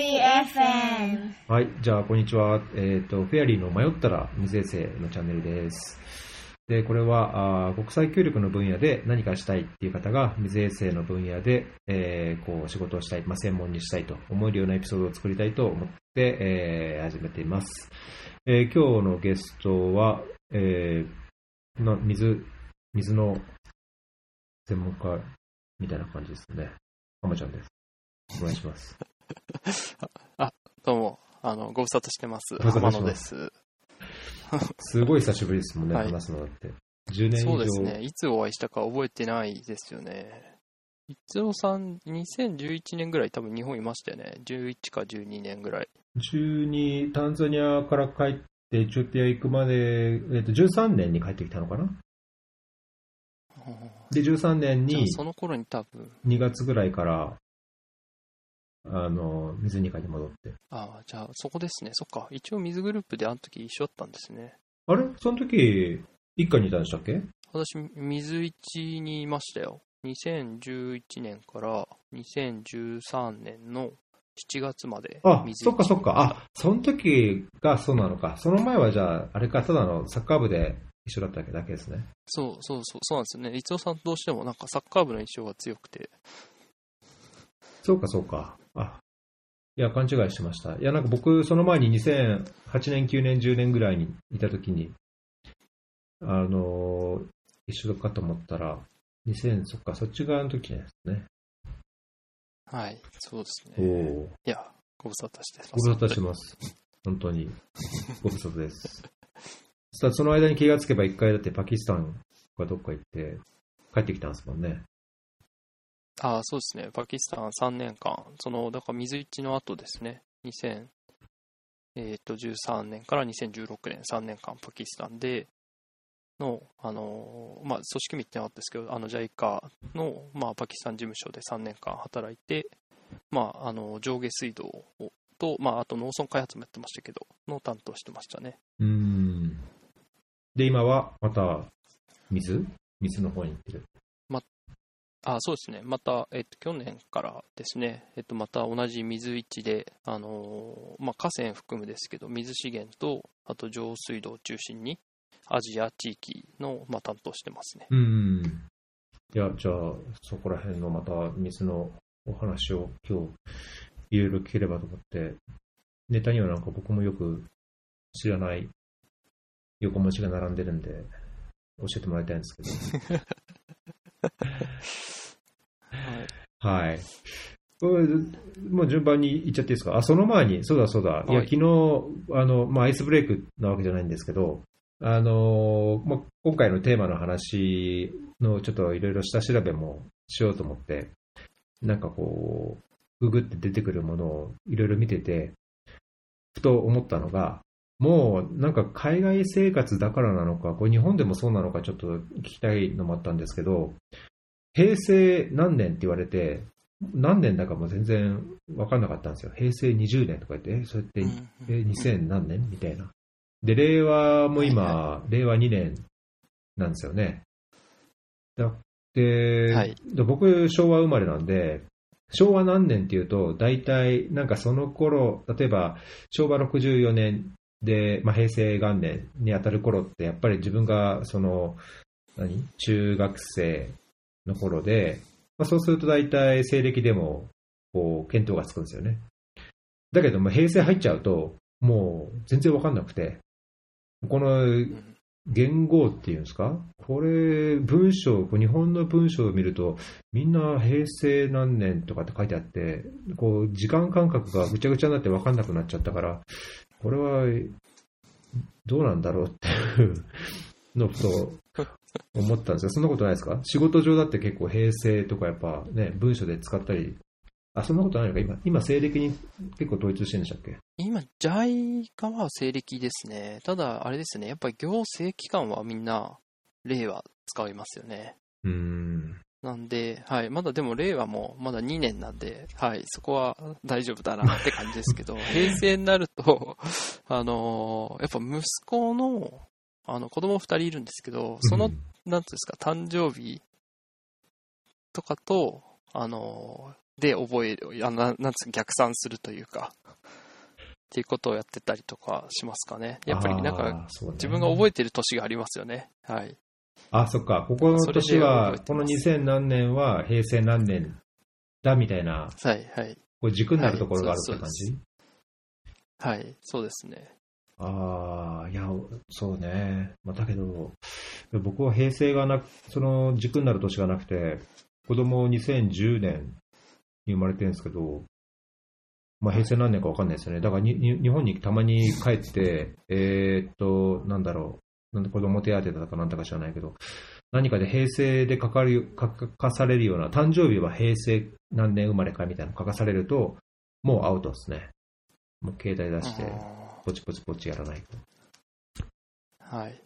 FM はい、じゃあ、こんにちは。えっ、と、フェアリーの迷ったら水衛星のチャンネルです。で、これは、あ国際協力の分野で何かしたいっていう方が、水衛星の分野で、えーこう、仕事をしたい、まあ、専門にしたいと思えるようなエピソードを作りたいと思って、えー始めています。えー今日のゲストは、えーな水、水の専門家みたいな感じですね。浜ちゃんです。お願いします。どうも、あの、ご無沙汰してます。ご無沙汰浜野でしてますす。すごい久しぶりですもんね、はい話すのだって。10年以上。そうですね。いつお会いしたか覚えてないですよね。一郎さん、2011年ぐらい多分日本いましたよね。11か12年ぐらい。12、タンザニアから帰って、エチオピア行くまで、えっと13年に帰ってきたのかな？で、13年にじゃあその頃に多分、2月ぐらいから、あの、水に帰って戻って。ああ、じゃあそこですね。そっか。一応水グループであの時一緒だったんですね。あれ？その時、一家にいたんでしたっけ？私、水一にいましたよ。2011年から2013年の7月まであ、水そっかそっ一か。あ、その時がそうなのか。その前はじゃあ、あれか、ただのサッカー部で一緒だっただけですね。そうそうそう、そうなんですよね。一郎さんどうしてもなんかサッカー部の印象が強くて。そうか、そうか。あ、いや、勘違いしてました。いや、なんか僕、その前に2008年、9年、10年ぐらいにいたときに、あのー一緒かと思ったら、2000、そっか、そっち側の時ですね。はい、そうですおね。お。いや、ご無沙汰してます。ご無沙汰してます。本当に。ご無沙汰です。さあ、その間に気がつけば一回だってパキスタンがどっか行って、帰ってきたんですもんね。ああ、そうですね。パキスタン3年間、その、だから水一の後ですね。2000、えっと、13年から2016年、3年間パキスタンで、の、あの、まあ、組織見ってなかったですけど、あの、JICA の、まあ、パキスタン事務所で3年間働いて、まあ、あの、上下水道をと、まあ、あと農村開発もやってましたけど、の担当してましたね。うん。で、今はまた、水？水の方に行ってる。あそうですね、また、えっと、去年からですね、えっと、また同じ水市で、あのーまあ、河川含むですけど、水資源と、あと上水道を中心に、アジア地域の、まあ、担当してますね。うーん。いや、じゃあ、そこら辺のまた水のお話を今日、いろいろ聞ければと思って、ネタにはなんか僕もよく知らない横文字が並んでるんで、教えてもらいたいんですけど。はい、もう順番に言っちゃっていいですか？あ、その前に、そうだそうだ。い。や、はい昨日、あの、まあ、アイスブレイクなわけじゃないんですけど、あの、まあ、今回のテーマの話のちょっといろいろ下調べもしようと思って、なんかこう、ググって出てくるものをいろいろ見てて、ふと思ったのが、もうなんか海外生活だからなのか、これ日本でもそうなのかちょっと聞きたいのもあったんですけど、平成何年って言われて、何年だかも全然分かんなかったんですよ。平成20年とか言って、えそれって、うんえ2000何年みたいな。で、令和も今、は令和2年なんですよね。だで、はいで僕、昭和生まれなんで、昭和何年っていうと、大体、なんかその頃、例えば、昭和64年で、まあ、平成元年に当たる頃って、やっぱり自分が、その、何？中学生の頃で、まあ、そうすると大体西暦でも、こう、見当がつくんですよね。だけど、まあ、平成入っちゃうと、もう全然わかんなくて、このうん言語っていうんですか？これ、文章、日本の文章を見ると、みんな平成何年とかって書いてあって、こう、時間感覚がぐちゃぐちゃになって分かんなくなっちゃったから、これは、どうなんだろうっていうのと思ったんですよ。そんなことないですか？仕事上だって結構平成とかやっぱね、文章で使ったり、あ、そんなことないのか？今、今西暦に結構統一してるんでしたっけ？今、JICA は西暦ですね。ただ、あれですね、やっぱり行政機関はみんな、令和使いますよね。うーん。なんで、はい、まだでも令和もまだ2年なんで、はい、そこは大丈夫だなって感じですけど、平成になると、あのーやっぱ息子の、あの、子供2人いるんですけど、その、うんなんていうんですか、誕生日とかと、あのーで覚える、あななんつう逆算するというか、っていうことをやってたりとかしますかね。やっぱりなんか、ね自分が覚えてる年がありますよね。はい。あ、そっか。ここの年は、この覚えてます2000何年は平成何年だみたいな、はい、はい。こう軸になるところがあるって感はいじ、はい、そうですね。ああ、いや、そうね。まあ、だけど、僕は平成がなく、その軸になる年がなくて、子供2010年に生まれてるんですけど、まあ、平成何年かわかんないですよね。だから日本にたまに帰って、えーっと、なんだろう、なんで子供手当だかなんだか知らないけど、何かで平成で書かる書かされるような、誕生日は平成何年生まれかみたいなの書かされると、もうアウトですね。もう携帯出して、ポチポチポチやらないと。ーはい。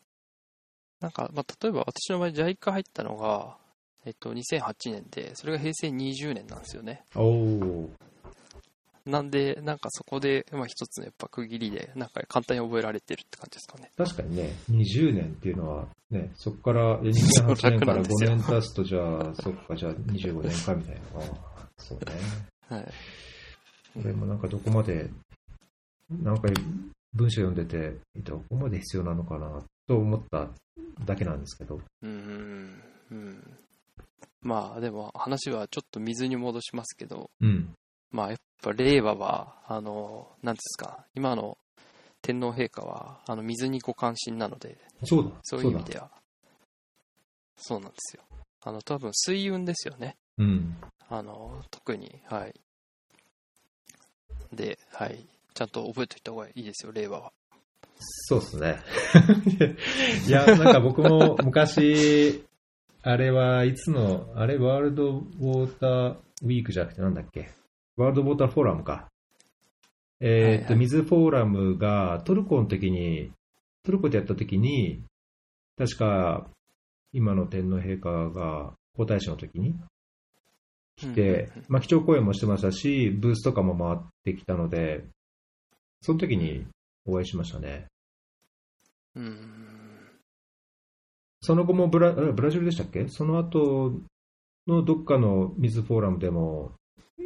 なんか、まあ、例えば私の場合、JICA 入ったのが、えっと、2008年で、それが平成20年なんですよね。おお。なんで、なんかそこで、まあ、一つのやっぱ区切りで、なんか簡単に覚えられてるって感じですかね。確かにね、20年っていうのは、ね、そこから、いやそう2008年から5楽なんですよ年経つと、じゃあ、そっか、じゃあ25年かみたいな。ああそうね。はい。これもなんかどこまで、なんか文章読んでて、どこまで必要なのかなと思っただけなんですけど。うーん。うん。まあ、でも話はちょっと水に戻しますけど、うん。まあ、やっぱ令和は、あの、なんですか、今の天皇陛下は、あの、水にご関心なので、そうだ。そういう意味では、そうなんですよ。あの、多分水運ですよね。うん。あの、特に、はい。で、はい。ちゃんと覚えておいた方がいいですよ、令和は。そうですね。いや、なんか僕も昔、あれはいつの、あれワールドウォーターウィークじゃなくてなんだっけ？ワールドウォーターフォーラムか。えーっと、はいはい水フォーラムがトルコの時に、トルコでやった時に、確か今の天皇陛下が皇太子の時に来て、うんうんまあ、基調講演もしてましたし、ブースとかも回ってきたので、その時にお会いしましたね。うん。うんその後もブラあブラジルでしたっけ？その後のどっかの水フォーラムでも、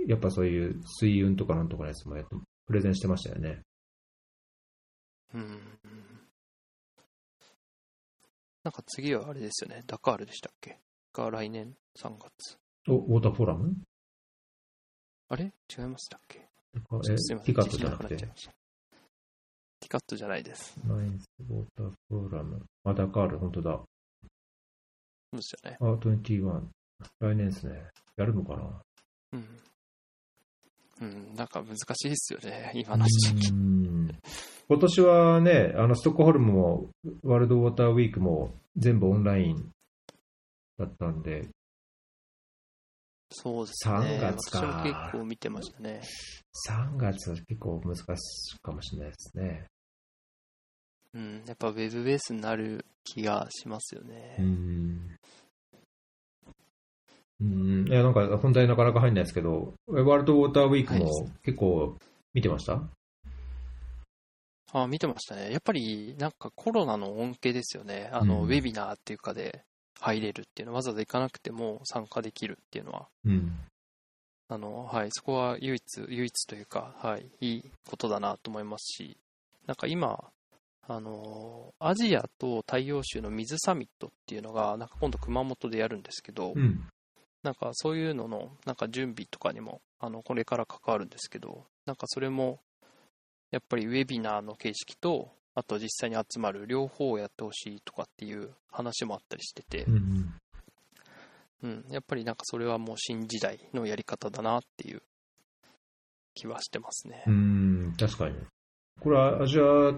やっぱそういう水運とかなんとかのやつもやっとプレゼンしてましたよね。うん。なんか次はあれですよね、ダカールでしたっけ？が来年3月。お、ウォーターフォーラム？あれ？違いましたっけ？えちょっとすいません。ティカットじゃなくて自信なくなっちゃい。ましたティカットじゃないです。ナインスウォーターフォーラム。あ、ダカール、本当だ。そうですよね。あ、21。来年ですね。やるのかな？うん。うん、なんか難しいですよね、今の時期。うん今年はね、あのストックホルムもワールドウォーターウィークも全部オンラインだったんで、そうですね。3月か私も結構見てましたね。3月は結構難しいかもしれないですね。うん、やっぱウェブベースになる気がしますよね。うん。うん。いや、なんか本題なかなか入んないですけど、ワールドウォーターウィークもはい結構見てました、あ、見てましたね。やっぱりなんかコロナの恩恵ですよね。あの、うんウェビナーっていうかで入れるっていうのは、わざわざ行かなくても参加できるっていうのは、うん。あの、はい、そこは唯一、唯一というか、はい、いいことだなと思いますし、なんか今、あの、アジアと太陽州の水サミットっていうのが、なんか今度熊本でやるんですけど、うん。なんかそういうのの、なんか準備とかにも、あの、これから関わるんですけど、なんかそれも、やっぱりウェビナーの形式と、あと実際に集まる両方をやってほしいとかっていう話もあったりしててう、ん。うん、やっぱりなんかそれはもう新時代のやり方だなっていう気はしてますねう。ん、確かに。これはアジア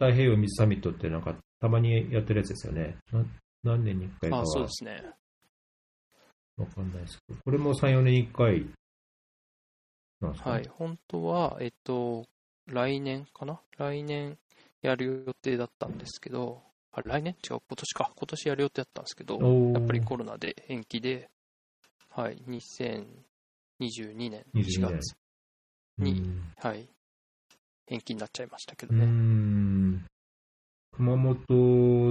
太平洋水サミットってなんかたまにやってるやつですよね。な何年に1回かは。あそうですね。わかんないですけど、これも3、4年に1回なんですか、はい、本当は、えっと、来年かな？来年やる予定だったんですけど、あ来年？違う、今年か。今年やる予定だったんですけど、やっぱりコロナで延期で、はい、2022年。4 22年。月、にうん。はい、延期になっちゃいましたけどうね。ん。熊本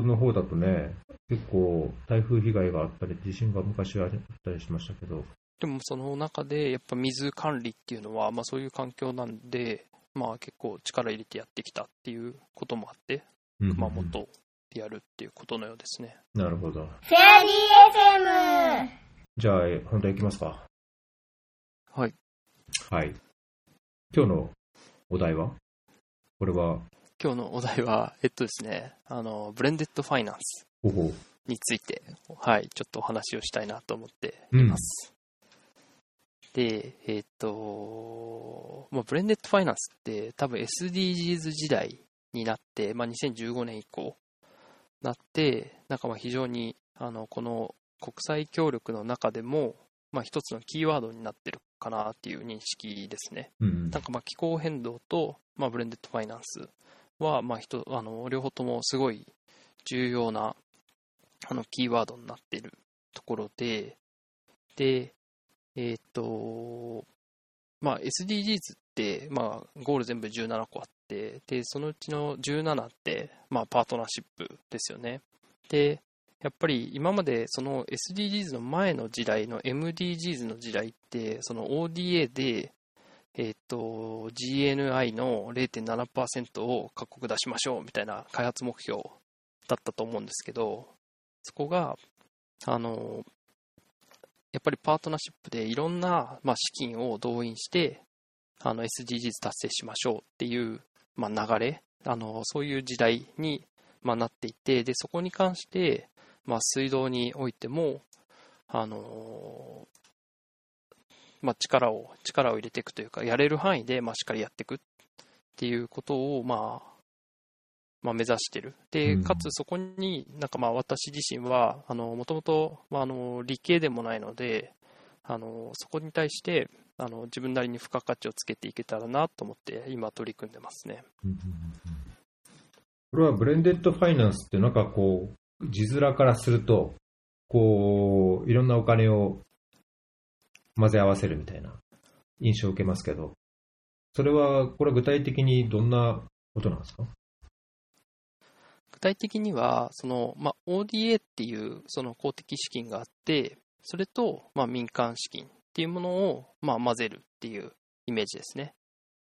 の方だとね、結構台風被害があったり、地震が昔はあったりしましたけど、でもその中でやっぱ水管理っていうのは、まあそういう環境なんで、まあ結構力入れてやってきたっていうこともあって、うん熊本でやるっていうことのようですね。なるほど。フェアリー FM! じゃあ、え本題いきますか。はい。はい。今日のお題は？これは、今日のお題は、えっとですね、あの、ブレンデッドファイナンスについて、はい、ちょっとお話をしたいなと思ってう。います。で、えっと、まあ、ブレンデッドファイナンスって多分 SDGs 時代になって、まあ、2015年以降なって、なんかまあ非常にあのこの国際協力の中でも、まあ、一つのキーワードになってるかなっていう認識ですね。うんなんかまあ気候変動と、まあ、ブレンデッドファイナンスは、まあ、人あの両方ともすごい重要なあのキーワードになっているところで、で、えっ、と、まあ、SDGs って、まあ、ゴール全部17個あって、で、そのうちの17って、まあ、パートナーシップですよね。で、やっぱり今までその SDGs の前の時代の MDGs の時代って、その ODA で、えっ、と、GNI の0.7%を各国出しましょうみたいな開発目標だったと思うんですけど、そこが、あの、やっぱりパートナーシップでいろんな、まあ、資金を動員して、SDGs 達成しましょうっていう、まあ、流れ、あの、そういう時代に、まあ、なっていて、で、そこに関して、まあ、水道においても、あの、まあ、力を、力を入れていくというか、やれる範囲で、まあ、しっかりやっていくっていうことを、まあ、まあ、目指してる。で、うんかつそこになんかまあ私自身は、あの、もともと、まあ、あの、理系でもないので、あの、そこに対して、あの、自分なりに付加価値をつけていけたらなと思って、今取り組んでますね。これはブレンデッドファイナンスってなんかこう、字面からすると、こう、いろんなお金を混ぜ合わせるみたいな印象を受けますけど、それは、これは具体的にどんなことなんですか？具体的には、その、まあ、ODA っていう、その公的資金があって、それと、まあ、民間資金っていうものを、まあ、混ぜるっていうイメージですね。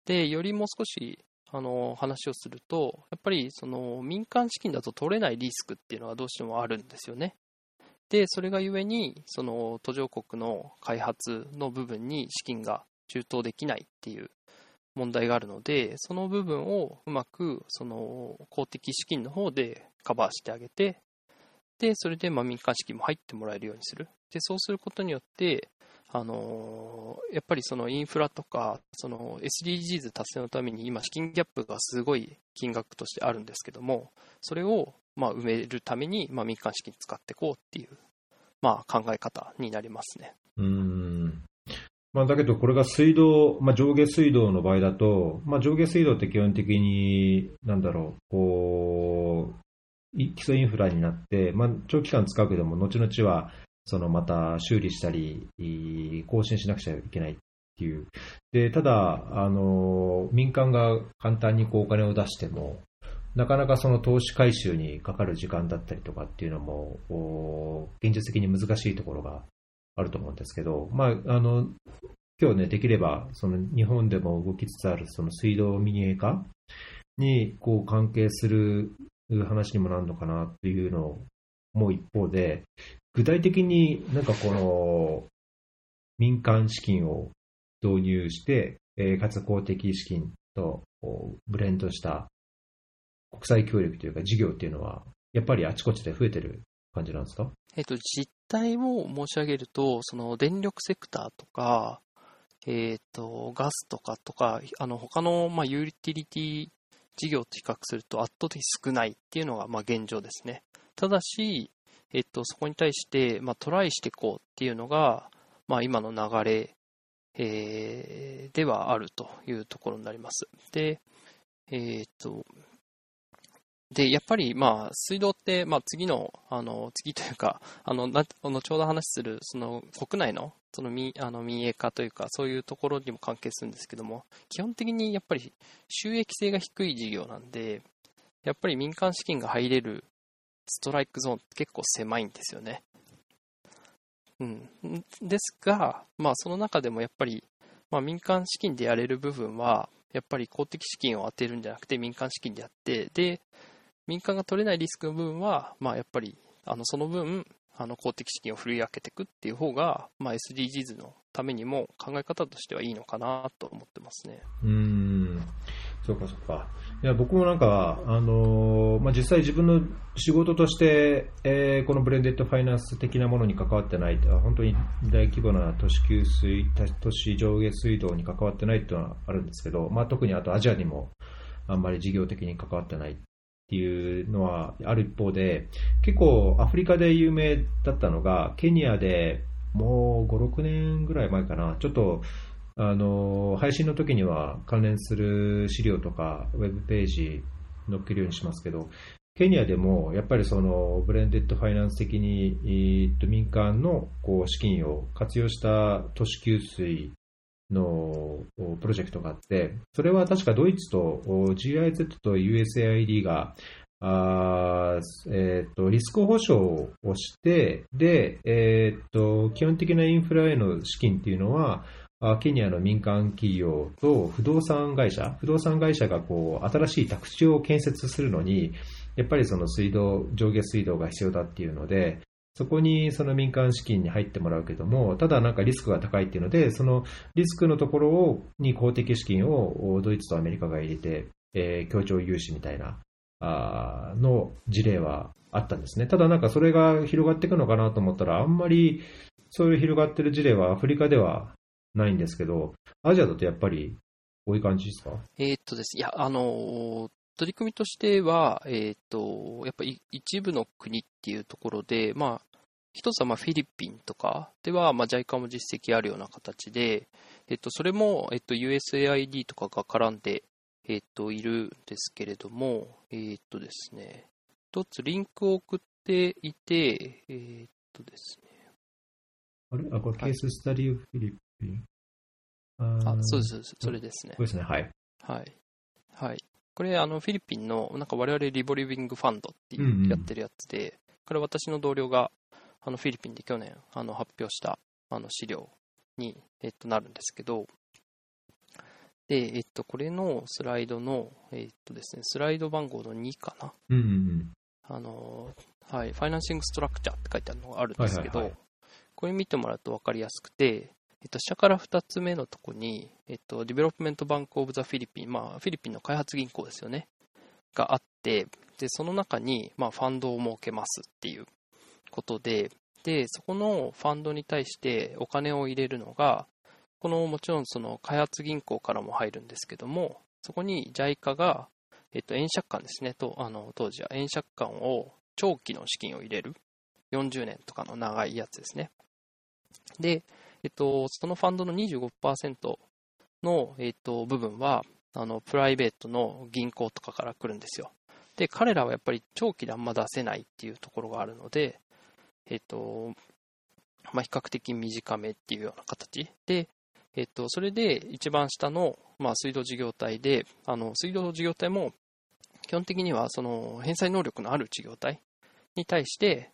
で、よりも少し、あの、話をすると、やっぱり、その、民間資金だと取れないリスクっていうのはどうしてもあるんですよね。で、それがゆえに、その、途上国の開発の部分に資金が充当できないっていう問題があるので、その部分をうまく、その、公的資金の方でカバーしてあげて、で、それでまあ民間資金も入ってもらえるようにする。で、そうすることによって、あのやっぱりそのインフラとか、SDGs 達成のために今資金ギャップがすごい金額としてあるんですけども、それをま埋めるためにま民間資金使っていこうっていう、まあ考え方になりますね。うん。まあ、だけど、これが水道、まあ、上下水道の場合だと、まあ、上下水道って基本的に、なんだろう、こう、基礎インフラになって、まあ、長期間使うけども、後々は、そのまた修理したり、更新しなくちゃいけないっていう。で、ただ、あの、民間が簡単にこうお金を出しても、なかなかその投資回収にかかる時間だったりとかっていうのも、現実的に難しいところがあると思うんですけど、まあ、あの、今日ね、できれば、その日本でも動きつつあるその水道民営化にこう関係する話にもなるのかなっていうのを思う一方で、具体的になんかこの民間資金を導入して、えーかつ公的資金とブレンドした国際協力というか事業っていうのは、やっぱりあちこちで増えてる感じなんですか？えっと、実態を申し上げると、その電力セクターとか、えっと、ガスとかとか、あの、他の、まあ、ユーティリティ事業と比較すると圧倒的少ないっていうのが、まあ、現状ですね。ただし、えっと、そこに対して、まあ、トライしていこうっていうのが、まあ、今の流れ、えーではあるというところになります。で、えっと、で、やっぱり、まあ、水道って、まあ、次の、あの、次というか、あの、な後ほど話する、その、国内の、その民、あの、民営化というか、そういうところにも関係するんですけども、基本的にやっぱり収益性が低い事業なんで、やっぱり民間資金が入れるストライクゾーンって結構狭いんですよね。うん。ですが、まあ、その中でもやっぱり、まあ、民間資金でやれる部分は、やっぱり公的資金を当てるんじゃなくて民間資金でやって、で、民間が取れないリスクの部分は、まあ、やっぱり、あの、その分、あの、公的資金を振り分けていくっていう方が、まあ、SDGs のためにも考え方としてはいいのかなと思ってますね。うん、そうかそうか。いや、僕もなんか、あのーまあ、実際自分の仕事として、えーこのブレンデッドファイナンス的なものに関わってない、本当に大規模な都市給水、都市上下水道に関わってないっていうのはあるんですけど、まあ、特にあとアジアにもあんまり事業的に関わってないっていうのはある一方で、結構アフリカで有名だったのが、ケニアでもう5、6年ぐらい前かな、ちょっとあの配信の時には関連する資料とかウェブページ載っけるようにしますけど、ケニアでもやっぱりそのブレンデッドファイナンス的に、民間のこう資金を活用した都市給水のプロジェクトがあって、それは確かドイツと GIZ と USAID があえーっとリスク保証をして、で、えーと基本的なインフラへの資金っていうのは、ケニアの民間企業と不動産会社、不動産会社がこう新しい宅地を建設するのに、やっぱりその水道、上下水道が必要だっていうので、そこにその民間資金に入ってもらうけども、ただなんかリスクが高いっていうので、そのリスクのところをに公的資金をドイツとアメリカが入れて、えー協調融資みたいなあの事例はあったんですね。ただなんかそれが広がっていくのかなと思ったら、あんまりそういう広がってる事例はアフリカではないんですけど、アジアだとやっぱり多い感じですか？えーっとです、いや、あのー取り組みとしては、えーっと、やっぱり一部の国っていうところで、まあ、一つはまあフィリピンとかでは、まあ、JICA も実績あるような形で、えっと、それも、えっと、USAID とかが絡んで、えっと、いるんですけれども、えっとですね、一つリンクを送っていて、えっとですね、あれ？あ、これケーススタディオフィリあそうです、そうですそれですねこ。れですね、はい。はい。はい。これ、あの、フィリピンの、なんか我々リボリビングファンドっていうんうんうやってるやつで、これ私の同僚が、あの、フィリピンで去年、あの、発表した、あの、資料に、えっと、なるんですけど、で、えっと、これのスライドの、えっとですね、スライド番号の2かな？うんうんうん。あの、はい、 financing structure って書いてあるのがあるんですけど、はいはいはいこれ見てもらうと分かりやすくて、っと、下から2つ目のとこに、えっと、 Development Bank of the Philippine、まあ、フィリピンの開発銀行ですよね、があって、で、その中に、まあ、ファンドを設けますっていうことで、で、そこのファンドに対してお金を入れるのが、このもちろんその開発銀行からも入るんですけども、そこに JICA が、えっと、円借款ですね、とあの当時は。円借款を長期の資金を入れる、40年とかの長いやつですね。で、えっと、そのファンドの25%の、えっと、部分は、あの、プライベートの銀行とかから来るんですよ。で、彼らはやっぱり長期であんま出せないっていうところがあるので、えっと、まあ、比較的短めっていうような形で、えっと、それで一番下の、まあ、水道事業体で、あの、水道事業体も基本的にはその返済能力のある事業体に対して、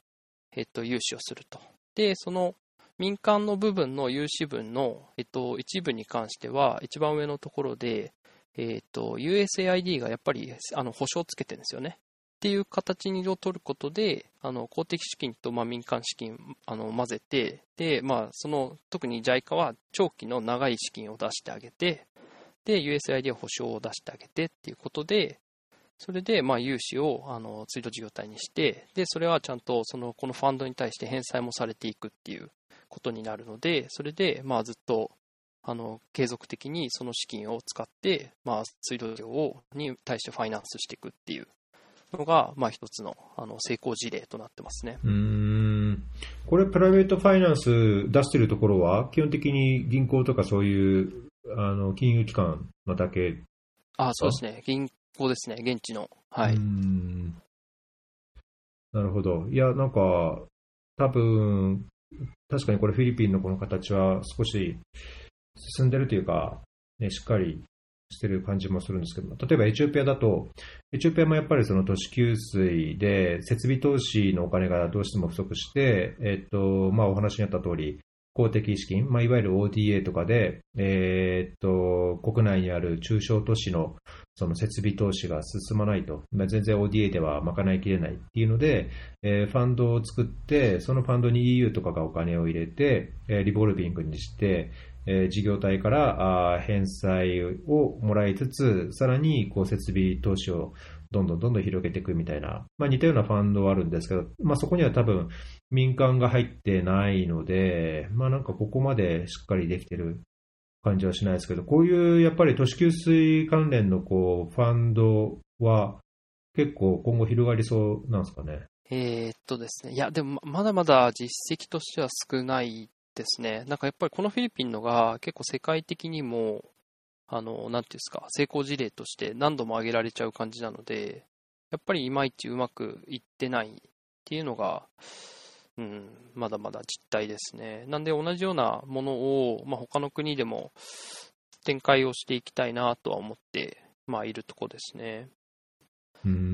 えっと、融資をすると。で、その民間の部分の融資分の、えっと、一部に関しては、一番上のところで、えっと、USAID がやっぱりあの保証をつけてるんですよね。っていう形を取ることで、あの公的資金とまあ民間資金あの混ぜて、で、まあ、その特に JICA は長期の長い資金を出してあげて、USAID は保証を出してあげてっていうことで、それで、まあ、融資を、あの、追悼事業体にして、で、それはちゃんと、その、このファンドに対して返済もされていくっていうことになるので、それで、まあ、ずっと、あの、継続的にその資金を使って、まあ、水道業を、に対してファイナンスしていくっていうのが、まあ、一つの、あの、成功事例となってますね。うーん。これ、プライベートファイナンス出してるところは、基本的に銀行とかそういう、あの、金融機関のだけ。あ、そうですね。銀行ですね。現地の。はい。ん。なるほど。いや、なんか、多分、確かにこれフィリピンのこの形は少し進んでるというか、ね、しっかりしてる感じもするんですけど、例えばエチオピアだと、エチオピアもやっぱりその都市給水で設備投資のお金がどうしても不足して、えっと、まあお話にあった通り、公的資金、まあ、いわゆる ODA とかで、えー、っと、国内にある中小都市のその設備投資が進まないと、まあ、全然 ODA では賄いきれないっていうので、えー、ファンドを作って、そのファンドに EU とかがお金を入れて、えー、リボルビングにして、えー、事業体からあ返済をもらいつつ、さらにこう設備投資をどんどんどんどん広げていくみたいな、まあ、似たようなファンドはあるんですけど、まあ、そこには多分民間が入ってないので、まあ、なんかここまでしっかりできてる感じはしないですけど、こういうやっぱり都市給水関連のこうファンドは結構今後広がりそうなんですかね。えー、っとですね、いや、でもまだまだ実績としては少ないですね。なんかやっぱりこのフィリピンのが結構世界的にもあの、なんていうんですか、成功事例として何度も挙げられちゃう感じなので、やっぱりいまいちうまくいってないっていうのが、うん、まだまだ実態ですね。なんで同じようなものを、まあ、他の国でも展開をしていきたいなとは思って、まあ、いるとこですね。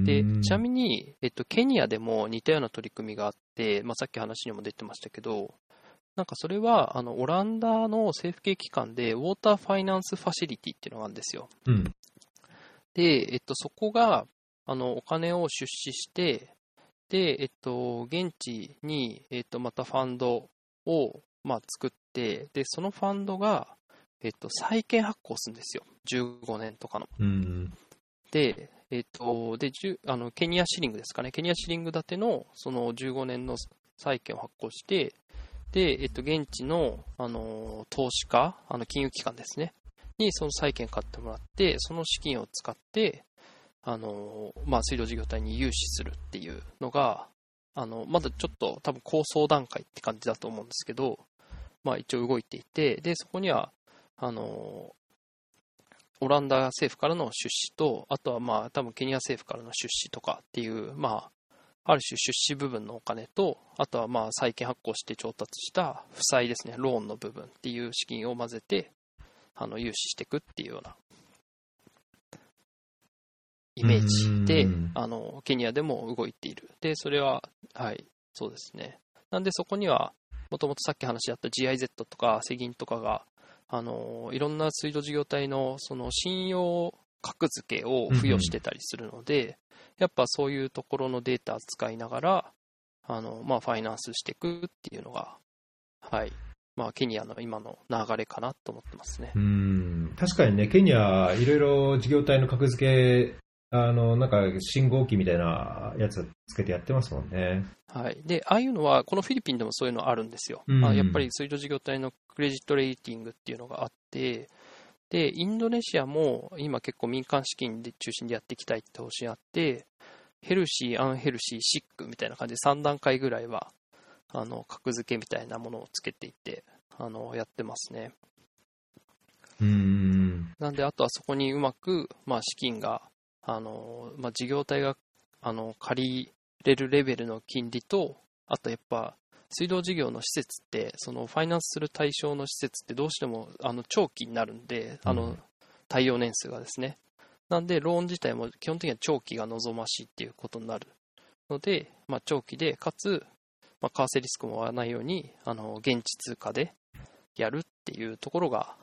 で、ちなみに、えっと、ケニアでも似たような取り組みがあって、まあ、さっき話にも出てましたけど、なんかそれは、あの、オランダの政府系機関で、ウォーターファイナンスファシリティっていうのがあるんですよ。うん、で、えっと、そこが、あの、お金を出資して、で、えっと、現地に、えっと、またファンドを、まあ、作って、で、そのファンドが、えっと、債券発行するんですよ。15年とかの。うん、で、えっと、で、あの、ケニアシリングですかね。ケニアシリング建ての、その15年の債券を発行して、で、えっと、現地の、あの、投資家、あの、金融機関ですね、にその債券買ってもらって、その資金を使って、あの、まあ、水道事業体に融資するっていうのが、あの、まだちょっと多分構想段階って感じだと思うんですけど、まあ、一応動いていて、で、そこには、あの、オランダ政府からの出資と、あとはまあ多分ケニア政府からの出資とかっていう、まあある種出資部分のお金と、あとはまあ債券発行して調達した負債ですね、ローンの部分っていう資金を混ぜて、あの、融資していくっていうようなイメージで、あの、ケニアでも動いている。で、それは、はい、そうですね。なんでそこには、もともとさっき話し合った GIZ とか世銀とかが、あの、いろんな水道事業体のその信用格付けを付与してたりするので、やっぱそういうところのデータを使いながら、あの、まあ、ファイナンスしていくっていうのが、はい。まあ、ケニアの今の流れかなと思ってますね。うん。確かにね、ケニア、いろいろ事業体の格付け、あの、なんか、信号機みたいなやつつけてやってますもんね。はい。で、ああいうのは、このフィリピンでもそういうのあるんですよ。まあ、やっぱり水道事業体のクレジットレーティングっていうのがあって、で、インドネシアも今結構民間資金で中心でやっていきたいって方針あって、ヘルシー、アンヘルシー、シックみたいな感じで3段階ぐらいは、あの、格付けみたいなものをつけていって、あの、やってますね。うんなんで、あとはそこにうまく、まあ、資金が、あの、まあ、事業体が、あの、借りれるレベルの金利と、あとやっぱ、水道事業の施設って、そのファイナンスする対象の施設ってどうしてもあの長期になるんで、あの対応年数がですね。なんで、ローン自体も基本的には長期が望ましいっていうことになるので、まあ、長期で、かつ、まあ、為替リスクも割らないように、あの現地通貨でやるっていうところが、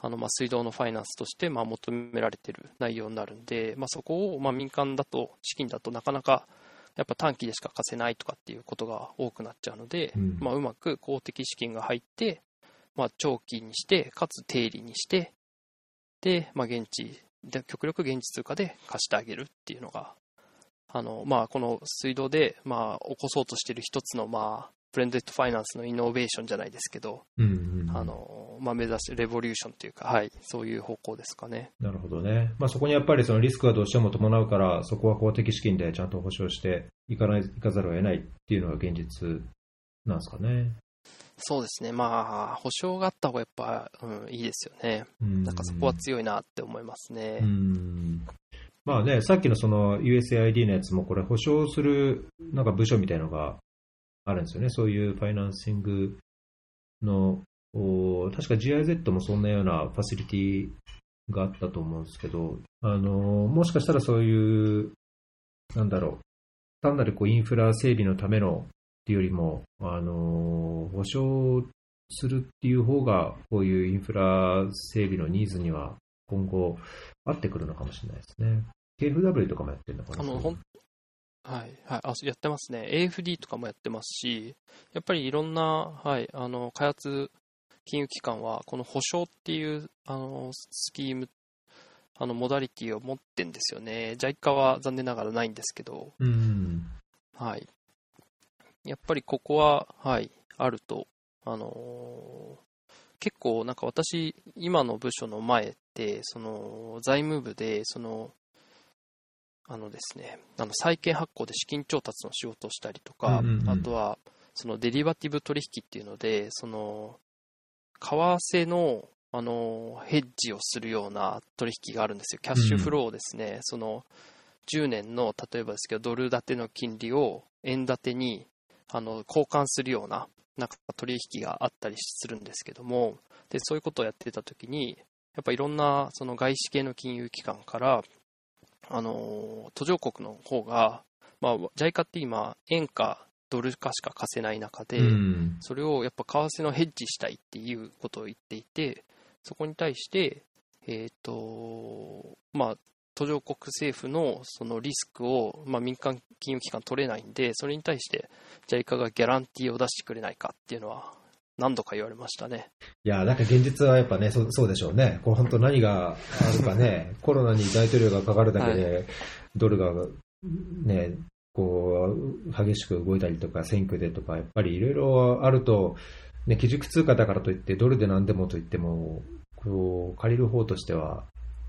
あのまあ水道のファイナンスとしてまあ求められている内容になるんで、まあ、そこをまあ民間だと、資金だとなかなかやっぱ短期でしか貸せないとかっていうことが多くなっちゃうので、うん。まあ、うまく公的資金が入って、まあ、長期にして、かつ定理にして、で、まあ、現地で、極力現地通貨で貸してあげるっていうのが、あの、まあ、この水道で、まあ、起こそうとしている一つの、まあ、ブレンデッドファイナンスのイノベーションじゃないですけど、うんうん、あの、まあ、目指すレボリューションというか、はい、そういう方向ですかね。なるほどね。まあ、そこにやっぱりそのリスクがどうしても伴うから、そこは公的資金でちゃんと保証していかない、いかざるを得ないっていうのが現実なんですかね。そうですね。まあ、保証があった方がやっぱ、うん、いいですよね。んなんかそこは強いなって思いますね。うんまあね、さっきのその USAID のやつも、これ保証するなんか部署みたいのがあるんですよね。そういうファイナンシングの、確か GIZ もそんなようなファシリティがあったと思うんですけど、あの、もしかしたらそういう、なんだろう、単なるこうインフラ整備のためのっていうよりも、あの、保証するっていう方が、こういうインフラ整備のニーズには今後合ってくるのかもしれないですね。KFW とかもやってるのかなあの、はい、はい、あ、やってますね。AFD とかもやってますし、やっぱりいろんな、はい、あの、開発金融機関は、この保証っていう、あの、スキーム、あの、モダリティを持ってんですよね。JICA は残念ながらないんですけど、うん。はい。やっぱりここは、はい、あると、あのー結構なんか私、今の部署の前って、その、財務部で、その、あのですね、あの、債券発行で資金調達の仕事をしたりとか、うんうんうんあとは、そのデリバティブ取引っていうので、その、為替の、あの、ヘッジをするような取引があるんですよ。キャッシュフローですね。その、10年の、例えばですけど、ドル建ての金利を円建てに、あの、交換するような、なんか取引があったりするんですけども、で、そういうことをやってたときに、やっぱいろんな、その外資系の金融機関から、あの、途上国の方が、まあ、JICA って今、円かドルかしか貸せない中で、うん。それをやっぱ為替のヘッジしたいっていうことを言っていて、そこに対して、えっ、と、まあ、途上国政府のそのリスクを、まあ、民間金融機関取れないんで、それに対して、JICA がギャランティーを出してくれないかっていうのは、何度か言われましたね。いや、なんか現実はやっぱね、そうそうでしょうね。これ本当何があるかね、コロナに大統領がかかるだけで、ドルがね、こう、激しく動いたりとか、選挙でとか、やっぱりいろいろあると、ね、基軸通貨だからといって、ドルで何でもと言っても、こう、借りる方としては、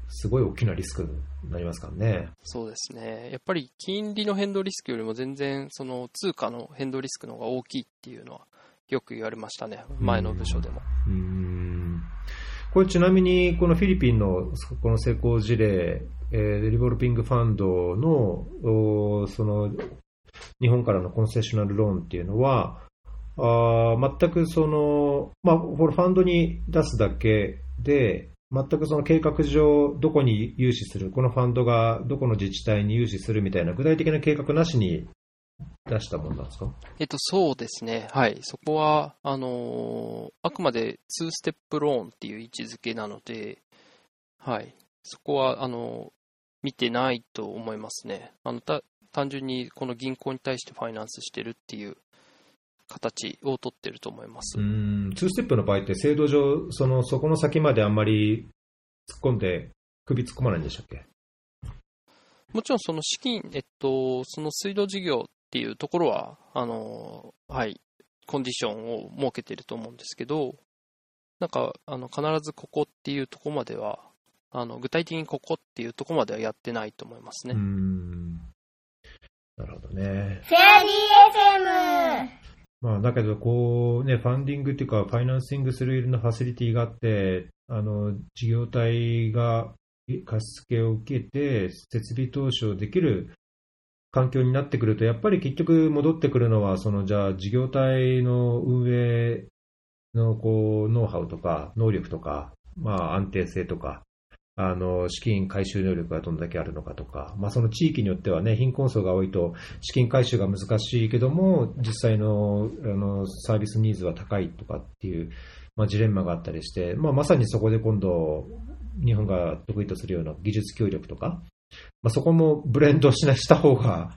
すごい大きなリスクになりますからね。そうですね。やっぱり金利の変動リスクよりも全然、その通貨の変動リスクの方が大きいっていうのは、よく言われましたね。前の部署でも。うーんこれちなみに、このフィリピンのこの成功事例、えーリボルピングファンドの、その、日本からのコンセッショナルローンっていうのは、あー全くその、まあ、ファンドに出すだけで、全くその計画上、どこに融資する、このファンドがどこの自治体に融資するみたいな具体的な計画なしに出したものなんですか？えっと、そうですね。はい。そこは、あのーあくまで2ステップローンっていう位置づけなので、はい。そこは、あのー見てないと思いますね。あの、た、単純にこの銀行に対してファイナンスしてるっていう形を取ってると思います。うーん、2ステップの場合って制度上、その、そこの先まであんまり突っ込んで、首突っ込まないんでしたっけ？もちろんその資金、えっと、その水道事業っていうところは、あの、はい、コンディションを設けてると思うんですけど、なんか、あの、必ずここっていうところまでは、あの、具体的にここっていうところまではやってないと思いますね。なるほどね。フェアリー FM! まあ、だけど、こう、ね、ファンディングっていうか、ファイナンシングするいろんなファシリティがあって、あの、事業体が貸し付けを受けて、設備投資をできる環境になってくると、やっぱり結局戻ってくるのは、その、じゃあ、事業体の運営の、こう、ノウハウとか、能力とか、まあ、安定性とか、あの、資金回収能力がどんだけあるのかとか、まあ、その地域によってはね、貧困層が多いと、資金回収が難しいけども、実際のあのサービスニーズは高いとかっていう、まあ、ジレンマがあったりして、まあ、まさにそこで今度、日本が得意とするような技術協力とか、まあ、そこもブレンドしなした方が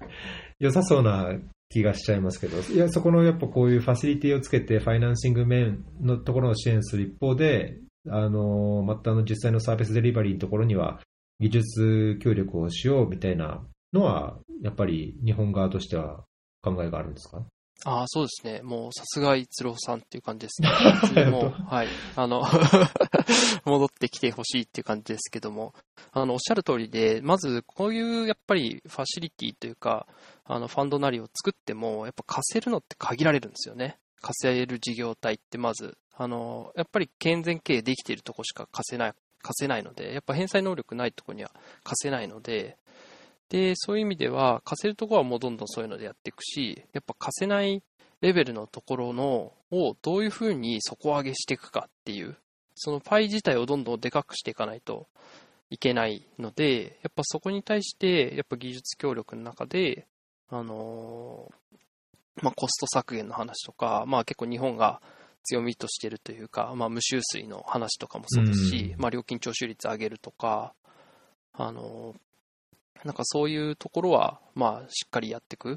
良さそうな気がしちゃいますけど、いや、そこのやっぱこういうファシリティをつけて、ファイナンシング面のところを支援する一方で、あの、またあの実際のサービスデリバリーのところには、技術協力をしようみたいなのは、やっぱり日本側としては考えがあるんですか？ああ、そうですね。もう、さすが一郎さんっていう感じですね。もう、はい。あの、戻ってきてほしいっていう感じですけども、あの、おっしゃる通りで、まず、こういう、やっぱり、ファシリティというか、あの、ファンドなりを作っても、やっぱ貸せるのって限られるんですよね。貸せる事業体ってまず、あの、やっぱり健全経営できているとこしか貸せない、貸せないので、やっぱ返済能力ないとこには貸せないので、で、そういう意味では、貸せるところはもうどんどんそういうのでやっていくし、やっぱ貸せないレベルのところの、をどういうふうに底上げしていくかっていうそのパイ自体をどんどんでかくしていかないといけないので、やっぱそこに対して、やっぱ技術協力の中で、あのまあ、コスト削減の話とか、まあ、結構日本が強みとしてるというか、まあ、無臭水の話とかもそうですし、まあ、料金徴収率上げるとか、あのなんかそういうところは、まあ、しっかりやっていくっ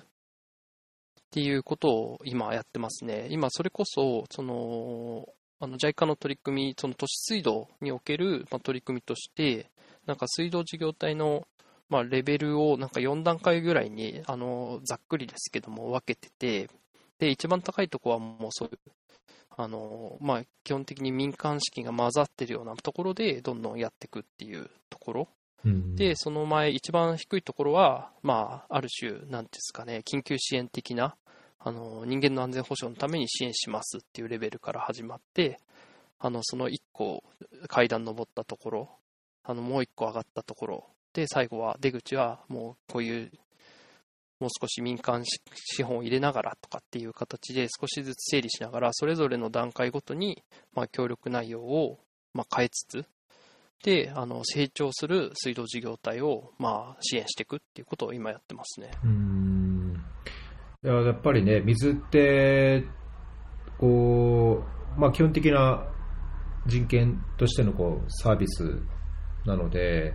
ていうことを今やってますね。今、それこそ、その、あの JICA の取り組み、その都市水道における、ま、取り組みとして、なんか水道事業体の、まあ、レベルをなんか4段階ぐらいに、あの、ざっくりですけども分けてて、で、一番高いところはもうそういう、あの、まあ、基本的に民間資金が混ざってるようなところで、どんどんやっていくっていうところ。うん、で、その前、一番低いところは、まあ、ある種、なんですかね、緊急支援的な、あの、人間の安全保障のために支援しますっていうレベルから始まって、あの、その1個階段登ったところ、あの、もう1個上がったところ、で、最後は出口はもうこういう、もう少し民間資本を入れながらとかっていう形で少しずつ整理しながら、それぞれの段階ごとに、まあ、協力内容を、まあ、変えつつ、あの、成長する水道事業体を、まあ、支援していくっていうことを今やってますね。うんいややっぱりね、水って、こう、まあ、基本的な人権としてのこうサービスなので、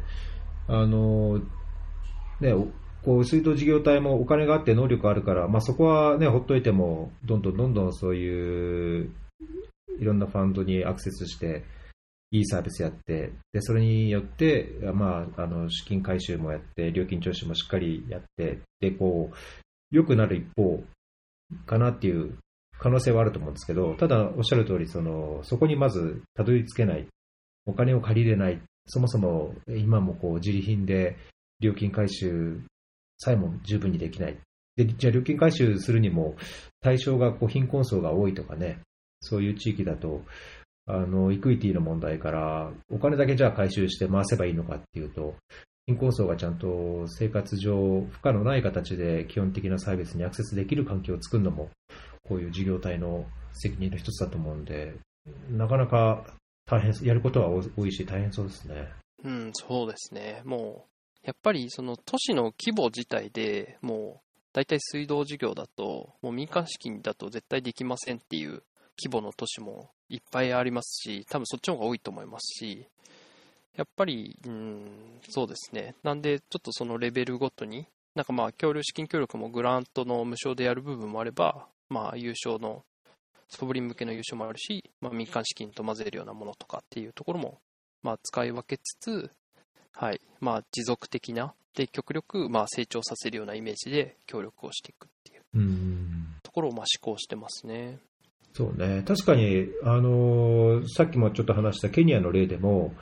あのね、こう水道事業体もお金があって能力あるから、まあ、そこは、ね、ほっといても、どんどんどんどんそういういろんなファンドにアクセスして、いいサービスやって、でそれによって、まあ、あの資金回収もやって、料金徴収もしっかりやって、でこう良くなる一方かなっていう可能性はあると思うんですけど、ただおっしゃる通りそり、そこにまずたどり着けない、お金を借りれない、そもそも今もこう自利品で料金回収さえも十分にできない。でじゃあ料金回収するにも対象がこう貧困層が多いとかね、そういう地域だと、あの、イクイティの問題から、お金だけじゃあ回収して回せばいいのかっていうと、貧困層がちゃんと生活上負荷のない形で基本的なサービスにアクセスできる環境を作るのも、こういう事業体の責任の一つだと思うんで、なかなか大変、やることは多いし大変そうですね。うん、そうですね。もう、やっぱりその都市の規模自体でもう、大体水道事業だと、もう民間資金だと絶対できませんっていう規模の都市もいっぱいありますし、多分そっちの方が多いと思いますし、やっぱり、うん、そうですね。なんで、ちょっとそのレベルごとに、なんかまあ、協力、資金協力もグラントの無償でやる部分もあれば、まあ、優勝の、スポブリン向けの優勝もあるし、まあ、民間資金と混ぜるようなものとかっていうところも、まあ、使い分けつつ、はい、まあ、持続的な、で、極力、まあ、成長させるようなイメージで協力をしていくっていうところを、まあ、思考してますね。そうね。確かに、あのー、さっきもちょっと話したケニアの例でも、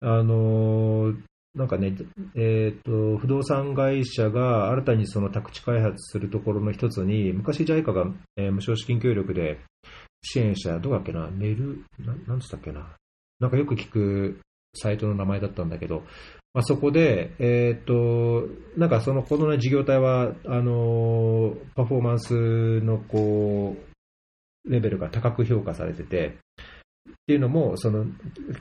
あのー、なんかね、え、ー、と、不動産会社が新たにその宅地開発するところの一つに、昔 JICA が、えー、無償資金協力で支援した、どうだっけな、メル、ななんつったっけな、なんかよく聞くサイトの名前だったんだけど、まあ、そこで、えっ、ー、と、なんかその、この、ね、事業体は、あの、パフォーマンスの、こう、レベルが高く評価されてて、っていうのも、その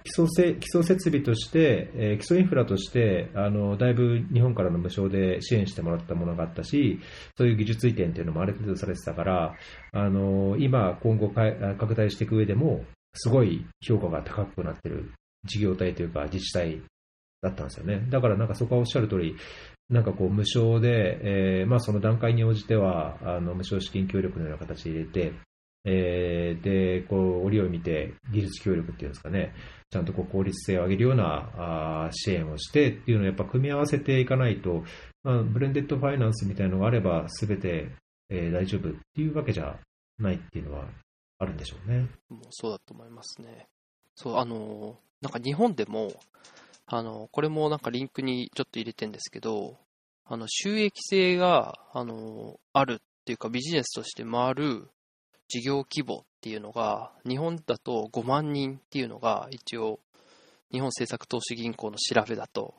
基礎せ基礎設備として、えー、基礎インフラとしてあの、だいぶ日本からの無償で支援してもらったものがあったし、そういう技術移転っていうのもある程度されてたから、あの今、今後拡大していく上でも、すごい評価が高くなってる事業体というか自治体だったんですよね。だからなんかそこはおっしゃる通り、なんかこう無償で、えーまあ、その段階に応じてはあの無償資金協力のような形で入れて、えー、で、こう、折を見て、技術協力っていうんですかね、ちゃんとこう効率性を上げるようなあ支援をしてっていうのをやっぱ組み合わせていかないと、まあ、ブレンデッドファイナンスみたいなのがあれば、すべて、えー、大丈夫っていうわけじゃないっていうのはあるんでしょうね。もうそうだと思いますね。そう、あの、なんか日本でも、あの、これもなんかリンクにちょっと入れてるんですけど、あの、収益性が、あの、あるっていうかビジネスとして回る事業規模っていうのが、日本だと5万人っていうのが一応、日本政策投資銀行の調べだと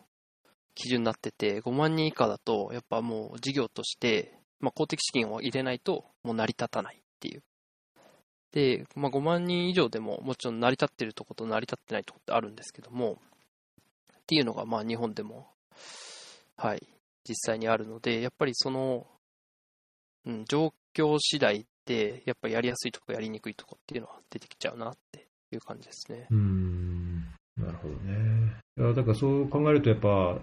基準になってて、5万人以下だと、やっぱもう事業として、まあ、公的資金を入れないともう成り立たないっていう。で、まあ、5万人以上でももちろん成り立ってるとこと成り立ってないとこってあるんですけども、っていうのがまあ日本でも、はい、実際にあるので、やっぱりその、うん、状況次第、やっぱりやりやすいとこやりにくいとこっていうのは出てきちゃうなっていう感じですね。うん、なるほどね。いやだからそう考えると、やっぱ、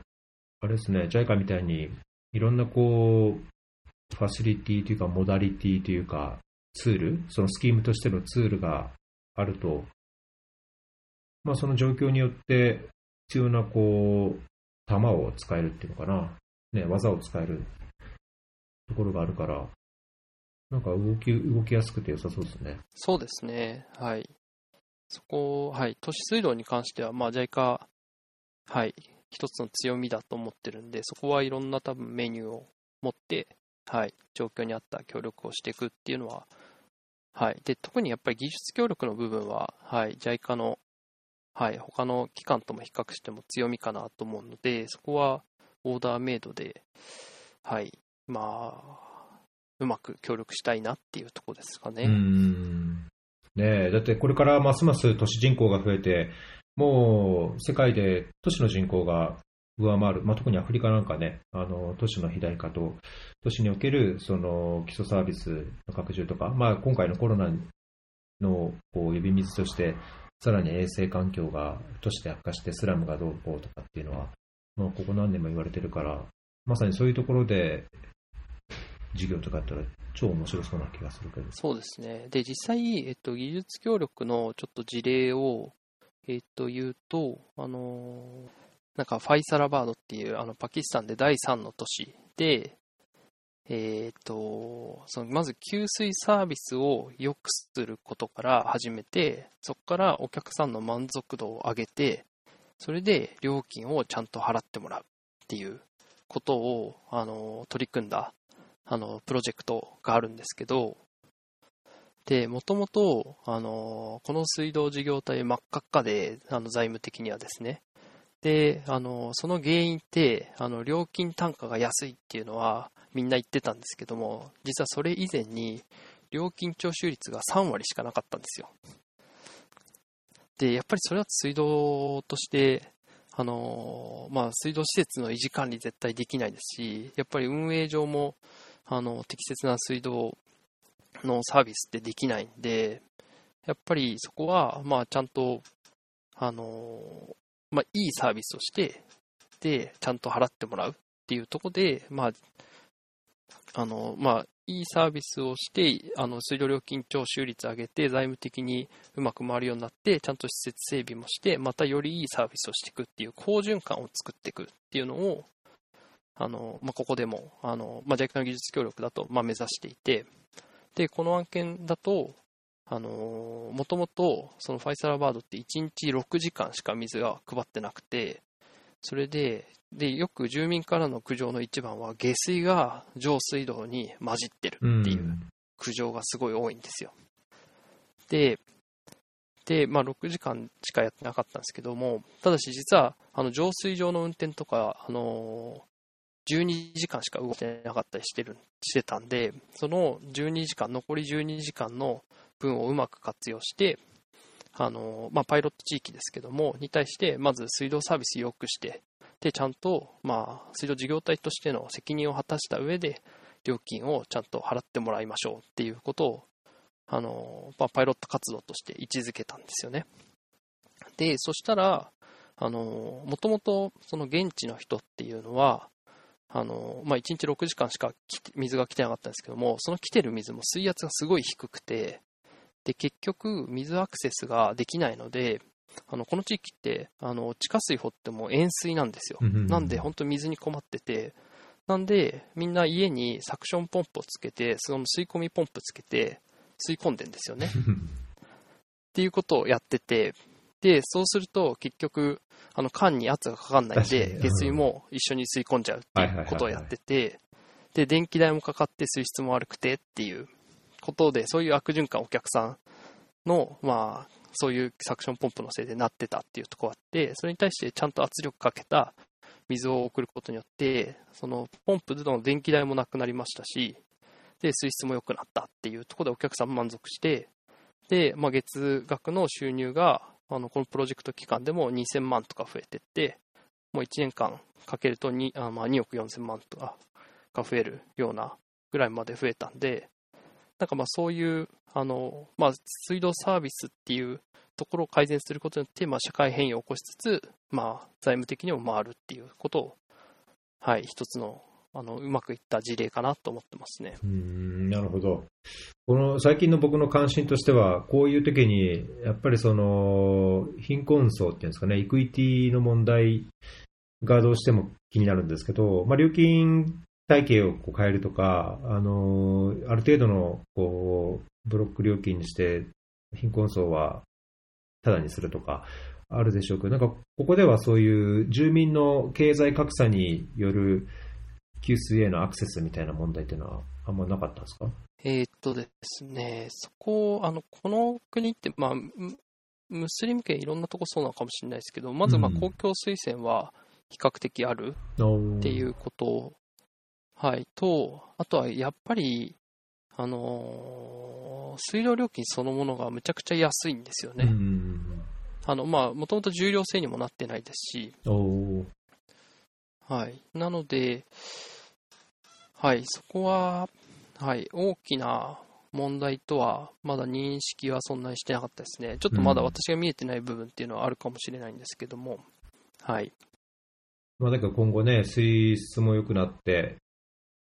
あれですね、JICA みたいに、いろんなこう、ファシリティというか、モダリティというか、ツール、そのスキームとしてのツールがあると、まあ、その状況によって必要な、こう、弾を使えるっていうのかな、ね、技を使えるところがあるから、なんか動き、動きやすくて良さそうですね。そうですね。はい。そこ、はい。都市水道に関しては、まあ、JICA、はい。一つの強みだと思ってるんで、そこはいろんな多分メニューを持って、はい。状況に合った協力をしていくっていうのは、はい。で、特にやっぱり技術協力の部分は、はい。JICA の、はい。他の機関とも比較しても強みかなと思うので、そこはオーダーメイドで、はい。まあ、うまく協力したいなっていうところですかね。うん。ねえ、だってこれからますます都市人口が増えて、もう世界で都市の人口が上回る、まあ、特にアフリカなんかね、あの都市の肥大化と、都市におけるその基礎サービスの拡充とか、まあ、今回のコロナのこう呼び水として、さらに衛生環境が都市で悪化してスラムがどうこうとかっていうのは、まあ、ここ何年も言われてるから、まさにそういうところで授業とかやったら超面白そうな気がするけど。そうですね。で、実際、えっと、技術協力のちょっと事例を、えっと、言うと、あのなんかファイサラバードっていう、あの、パキスタンで第3の都市で、えっと、その、まず給水サービスを良くすることから始めて、そこからお客さんの満足度を上げて、それで料金をちゃんと払ってもらうっていうことを、あの、取り組んだあの、プロジェクトがあるんですけど、で、もともと、あの、この水道事業体真っ赤っかで、あの、財務的にはですね。で、あの、その原因って、あの、料金単価が安いっていうのはみんな言ってたんですけども、実はそれ以前に、料金徴収率が3割しかなかったんですよ。で、やっぱりそれは水道として、あの、まあ、水道施設の維持管理絶対できないですし、やっぱり運営上も、あの、適切な水道のサービスってできないんで、やっぱりそこは、まあ、ちゃんと、あの、まあ、いいサービスをして、で、ちゃんと払ってもらうっていうところで、まあ、あの、まあ、いいサービスをして、あの、水道料金徴収率上げて、財務的にうまく回るようになって、ちゃんと施設整備もして、またよりいいサービスをしていくっていう好循環を作っていくっていうのを、あの、まあ、ここでも、あの、まあ、JICA の技術協力だと、まあ、目指していて、で、この案件だと、あの、もともと、そのファイサラバードって1日6時間しか水が配ってなくて、それで、で、よく住民からの苦情の一番は、下水が上水道に混じってるっていう苦情がすごい多いんですよ。で、で、まあ、6時間しかやってなかったんですけども、ただし実は、あの、浄水場の運転とか、あの12時間しか動いてなかったりしてる、してたんで、その12時間、残り12時間の分をうまく活用して、あの、まあ、パイロット地域ですけども、に対して、まず水道サービスを良くして、で、ちゃんと、まあ、水道事業体としての責任を果たした上で、料金をちゃんと払ってもらいましょうっていうことを、あの、まあ、パイロット活動として位置づけたんですよね。で、そしたら、もともとその現地の人っていうのは、あの、まあ、1日6時間しか水が来てなかったんですけども、その来てる水も水圧がすごい低くて、で、結局、水アクセスができないので、あの、この地域って、あの、地下水掘っても塩水なんですよ。なんで、本当に水に困ってて、なんで、みんな家にサクションポンプをつけて、その吸い込みポンプつけて、吸い込んでんですよね。っていうことをやってて、で、そうすると結局、あの缶に圧がかかんないんで、下水も一緒に吸い込んじゃうっていうことをやってて、で、電気代もかかって水質も悪くてっていうことで、そういう悪循環お客さんの、まあ、そういうサクションポンプのせいでなってたっていうところがあって、それに対してちゃんと圧力かけた水を送ることによって、そのポンプでの電気代もなくなりましたし、で、水質も良くなったっていうところでお客さん満足して、で、まあ、月額の収入が、あのこのプロジェクト期間でも2000万とか増えてって、もう1年間かけると 2, あ、まあ、2億4000万とかが増えるようなぐらいまで増えたんで、なんかまあそういう、あのまあ、水道サービスっていうところを改善することによって、まあ、社会変容を起こしつつ、まあ、財務的にも回るっていうことを、はい、一つのあのうまくいった事例かなと思ってますね。うんなるほど。この最近の僕の関心としては、こういう時に、やっぱりその、貧困層っていうんですかね、イクイティの問題がどうしても気になるんですけど、まあ、料金体系をこう変えるとか、あの、ある程度の、こう、ブロック料金にして、貧困層はタダにするとか、あるでしょうけど、なんか、ここではそういう住民の経済格差による給水へのアクセスみたいな問題っていうのはあんまなかったんですか？えーっとですね、そこ、あの、この国って、まあ、ムスリム系いろんなとこそうなのかもしれないですけど、まず、まあ、公共推薦は比較的あるっていうこと、はい、と、あとはやっぱり、あのー水道料金そのものがむちゃくちゃ安いんですよね。あの、まあ、もともと重量制にもなってないですし、はい。なので、はい、そこは、はい、大きな問題とは、まだ認識はそんなにしてなかったですね。ちょっとまだうん私が見えてない部分っていうのはあるかもしれないんですけども、はい。まあ、だから今後ね、水質も良くなって、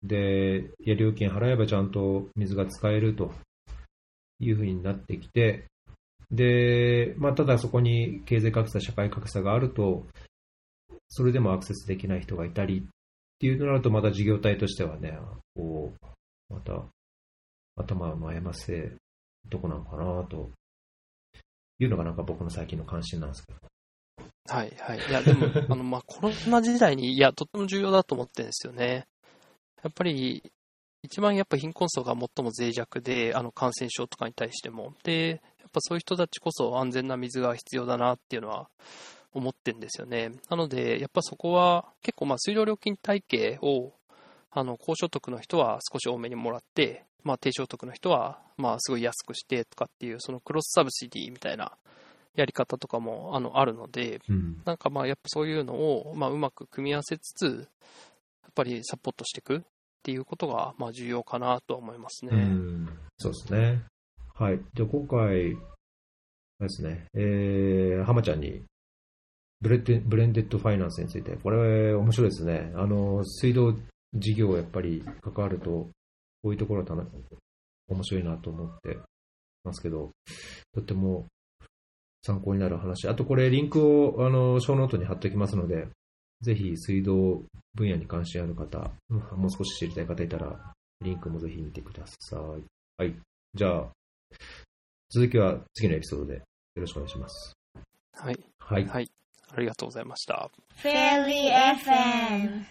で、いや料金払えばちゃんと水が使えるというふうになってきて、で、まあ、ただそこに経済格差、社会格差があると、それでもアクセスできない人がいたりっていうのなると、また事業体としてはね、こう、また頭を悩ませるとこなのかなというのがなんか僕の最近の関心なんですけど。はい、はい。いや、でも、あの、まあ、コロナ時代に、いや、とっても重要だと思ってるんですよね。やっぱり、一番やっぱ貧困層が最も脆弱で、あの、感染症とかに対しても。で、やっぱそういう人たちこそ安全な水が必要だなっていうのは思ってるんですよね。なので、やっぱそこは結構、まあ、水道料金体系を、あの、高所得の人は少し多めにもらって、まあ、低所得の人は、まあ、すごい安くしてとかっていう、そのクロスサブシディみたいなやり方とかも、あの、あるので、うん。なんかまあやっぱそういうのをまあうまく組み合わせつつ、やっぱりサポートしていくっていうことがまあ重要かなとは思いますね。うん、そうですね。はい。で、今回、ですね、えー、浜ちゃんにブレブレンデッドファイナンスについて、これ面白いですね。あの、水道事業やっぱり関わると、こういうところは面白いなと思ってますけど、とっても参考になる話。あとこれリンクを、あの、ショーノートに貼っておきますので、ぜひ水道分野に関心ある方、もう少し知りたい方いたら、リンクもぜひ見てください。はい。じゃあ、続きは次のエピソードでよろしくお願いします。はい。はい。はい。ありがとうございました。フェリー FM